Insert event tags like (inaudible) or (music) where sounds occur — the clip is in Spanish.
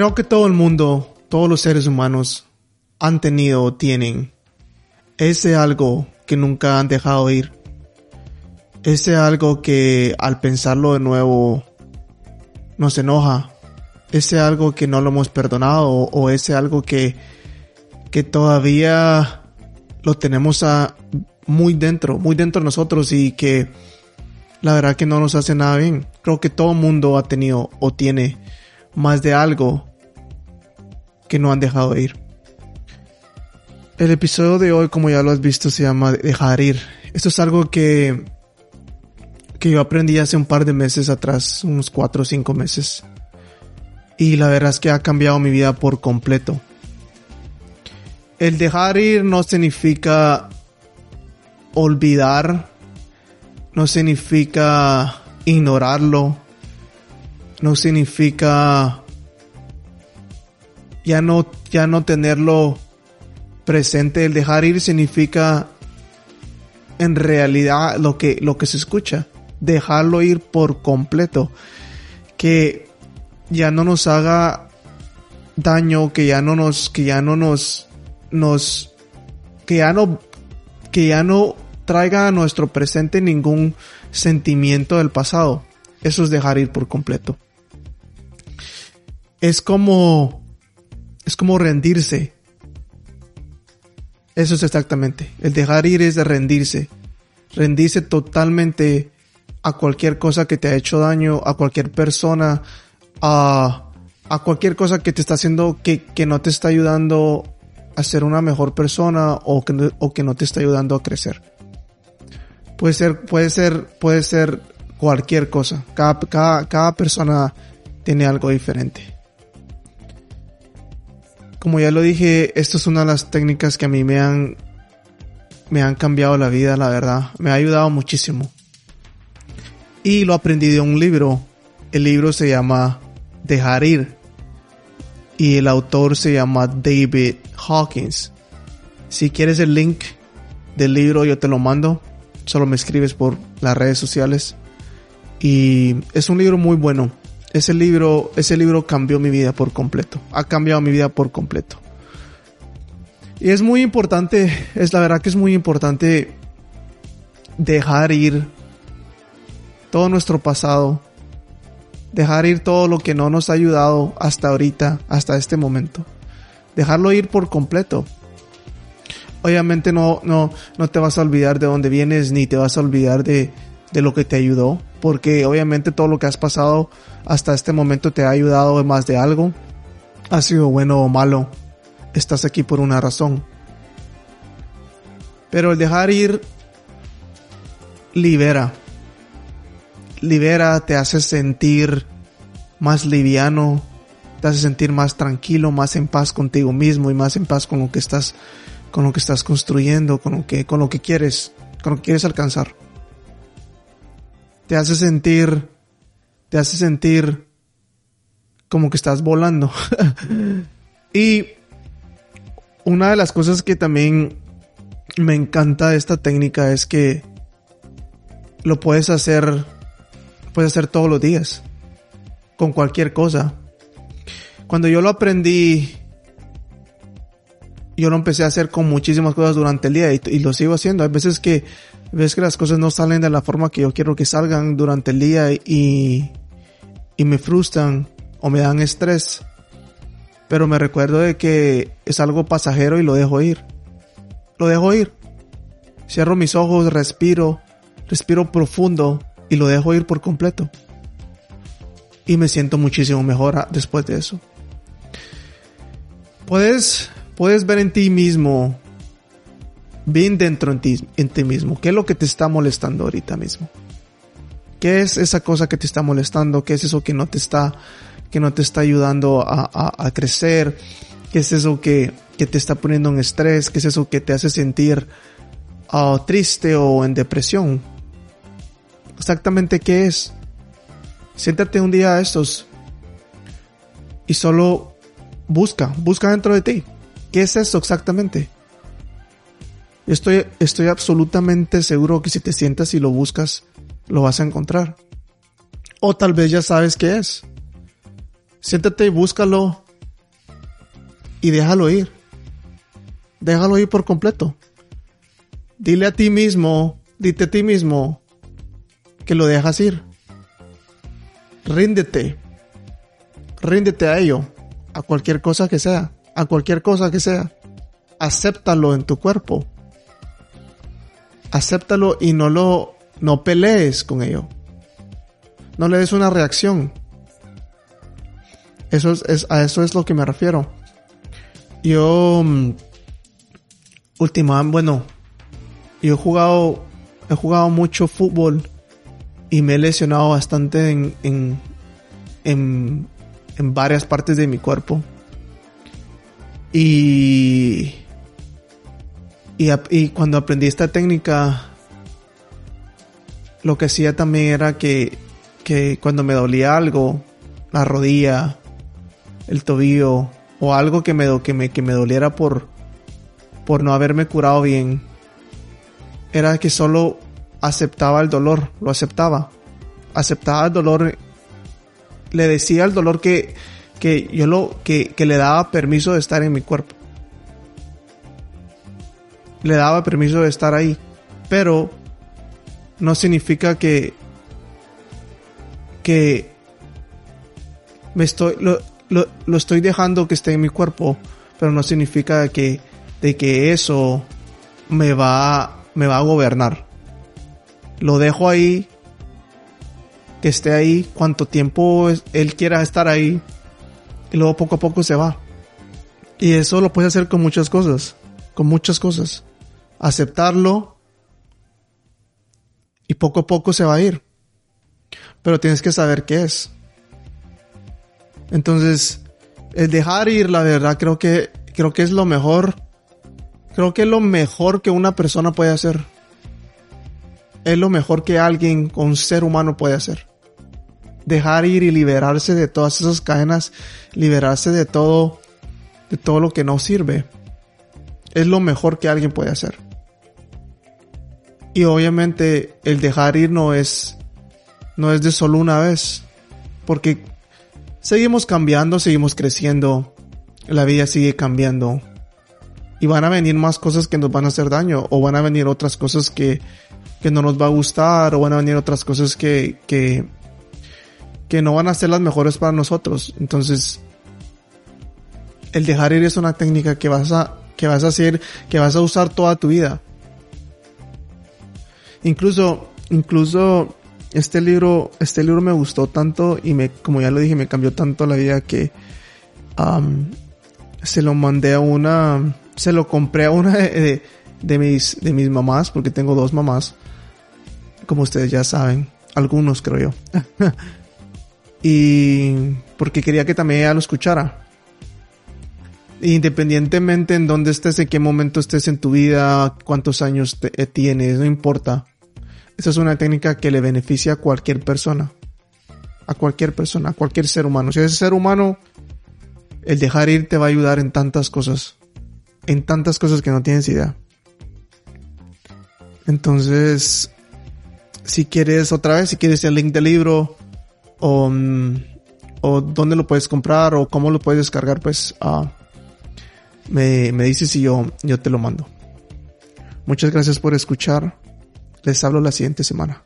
Creo que todo el mundo, todos los seres humanos han tenido o tienen ese algo que nunca han dejado ir. Ese algo que al pensarlo de nuevo nos enoja. Ese algo que no lo hemos perdonado o ese algo que, que todavía lo tenemos a, muy dentro, muy dentro de nosotros y que la verdad que no nos hace nada bien. Creo que todo mundo ha tenido o tiene más de algo que no han dejado ir. El episodio de hoy, como ya lo has visto, se llama Dejar ir. Esto es algo que, que yo aprendí hace un par de meses atrás, unos cuatro o cinco meses. Y la verdad es que ha cambiado mi vida por completo. El dejar ir no significa olvidar, no significa ignorarlo, no significa ya no, ya no tenerlo presente. El dejar ir significa en realidad lo que, lo que se escucha. Dejarlo ir por completo. Que ya no nos haga daño, que ya no nos, que ya no nos, nos, que ya no, que ya no traiga a nuestro presente ningún sentimiento del pasado. Eso es dejar ir por completo. Es como, es como rendirse. Eso es exactamente. El dejar ir es de rendirse. Rendirse totalmente a cualquier cosa que te ha hecho daño, a cualquier persona, a, a cualquier cosa que te está haciendo que, que no te está ayudando a ser una mejor persona o que, o que no te está ayudando a crecer. Puede ser, puede ser, puede ser cualquier cosa. Cada, cada, cada persona tiene algo diferente. Como ya lo dije, esto es una de las técnicas que a mí me han, me han cambiado la vida, la verdad. Me ha ayudado muchísimo. Y lo aprendí de un libro. El libro se llama Dejar ir. Y el autor se llama David Hawkins. Si quieres el link del libro, yo te lo mando. Solo me escribes por las redes sociales. Y es un libro muy bueno ese libro, ese libro cambió mi vida por completo. Ha cambiado mi vida por completo. Y es muy importante, es la verdad que es muy importante dejar ir todo nuestro pasado, dejar ir todo lo que no nos ha ayudado hasta ahorita, hasta este momento. Dejarlo ir por completo. Obviamente no, no, no te vas a olvidar de dónde vienes, ni te vas a olvidar de, de lo que te ayudó, porque obviamente todo lo que has pasado hasta este momento te ha ayudado más de algo, ha sido bueno o malo, estás aquí por una razón. Pero el dejar ir libera, libera, te hace sentir más liviano, te hace sentir más tranquilo, más en paz contigo mismo y más en paz con lo que estás, con lo que estás construyendo, con lo que, con lo que quieres, con lo que quieres alcanzar te hace sentir, te hace sentir como que estás volando. (laughs) y una de las cosas que también me encanta de esta técnica es que lo puedes hacer, puedes hacer todos los días, con cualquier cosa. Cuando yo lo aprendí, yo lo empecé a hacer con muchísimas cosas durante el día y, lo sigo haciendo. Hay veces que ves que las cosas no salen de la forma que yo quiero que salgan durante el día y, y me frustran o me dan estrés. Pero me recuerdo de que es algo pasajero y lo dejo ir. Lo dejo ir. Cierro mis ojos, respiro, respiro profundo y lo dejo ir por completo. Y me siento muchísimo mejor después de eso. Puedes, puedes ver en ti mismo bien dentro en ti, en ti mismo. ¿Qué es lo que te está molestando ahorita mismo? ¿Qué es esa cosa que te está molestando? ¿Qué es eso que no te está, que no te está ayudando a, crecer? ¿Qué es eso que, te está poniendo en estrés? ¿Qué es eso que te hace sentir ah, triste o en depresión? Exactamente qué es. Siéntate un día a estos y solo busca, busca dentro de ti. ¿Qué es eso exactamente? Estoy, estoy absolutamente seguro que si te sientas y lo buscas, lo vas a encontrar. O tal vez ya sabes qué es. Siéntate y búscalo y déjalo ir. Déjalo ir por completo. Dile a ti mismo, dite a ti mismo que lo dejas ir. Ríndete. Ríndete a ello, a cualquier cosa que sea, a cualquier cosa que sea. Acéptalo en tu cuerpo. Acéptalo y no lo no pelees con ello. No le des una reacción. Eso es, a eso es lo que me refiero. Yo, mm, últimamente, bueno, yo he jugado, he jugado mucho fútbol y me he lesionado bastante en, en, en, en varias partes de mi cuerpo. Y, y, cuando aprendí esta técnica, lo que hacía también era que, que cuando me dolía algo, la rodilla, el tobillo o algo que me, que me, que me doliera por, por no haberme curado bien, era que solo aceptaba el dolor, lo aceptaba. Aceptaba el dolor, le decía al dolor que, que yo lo, que, que le daba permiso de estar en mi cuerpo. Le daba permiso de estar ahí. Pero no significa que, que me estoy, lo, lo, estoy dejando que esté en mi cuerpo, pero no significa que, de que eso me va, me va a gobernar. Lo dejo ahí, que esté ahí, cuanto tiempo él quiera estar ahí, y luego poco a poco se va. Y eso lo puedes hacer con muchas cosas, con muchas cosas. Aceptarlo y poco a poco se va a ir. Pero tienes que saber qué es. Entonces, el dejar ir, la verdad, creo que, creo que es lo mejor. Creo que es lo mejor que una persona puede hacer. Es lo mejor que alguien, un ser humano puede hacer. Dejar ir y liberarse de todas esas cadenas, liberarse de todo, de todo lo que no sirve. Es lo mejor que alguien puede hacer. Y obviamente el dejar ir no es, no es de solo una vez. Porque seguimos cambiando, seguimos creciendo, la vida sigue cambiando. Y van a venir más cosas que nos van a hacer daño, o van a venir otras cosas que, que no nos va a gustar, o van a venir otras cosas que, que, que no van a ser las mejores para nosotros. Entonces, el dejar ir es una técnica que vas a, que vas a hacer, que vas a usar toda tu vida. Incluso, incluso este libro, este libro me gustó tanto y me, como ya lo dije, me cambió tanto la vida que se lo mandé a una, se lo compré a una de, de, mis, de mis mamás, porque tengo dos mamás, como ustedes ya saben, algunos creo yo. (laughs) y porque quería que también ella lo escuchara. Independientemente en dónde estés, en qué momento estés en tu vida, cuántos años eh, tienes, no importa. Esa es una técnica que le beneficia a cualquier persona. A cualquier persona, a cualquier ser humano. Si ese ser humano, el dejar ir te va a ayudar en tantas cosas. En tantas cosas que no tienes idea. Entonces, si quieres otra vez, si quieres el link del libro, o, mm, o dónde lo puedes comprar, o cómo lo puedes descargar, pues uh, me, me dices y yo, yo te lo mando. Muchas gracias por escuchar. Les hablo la siguiente semana.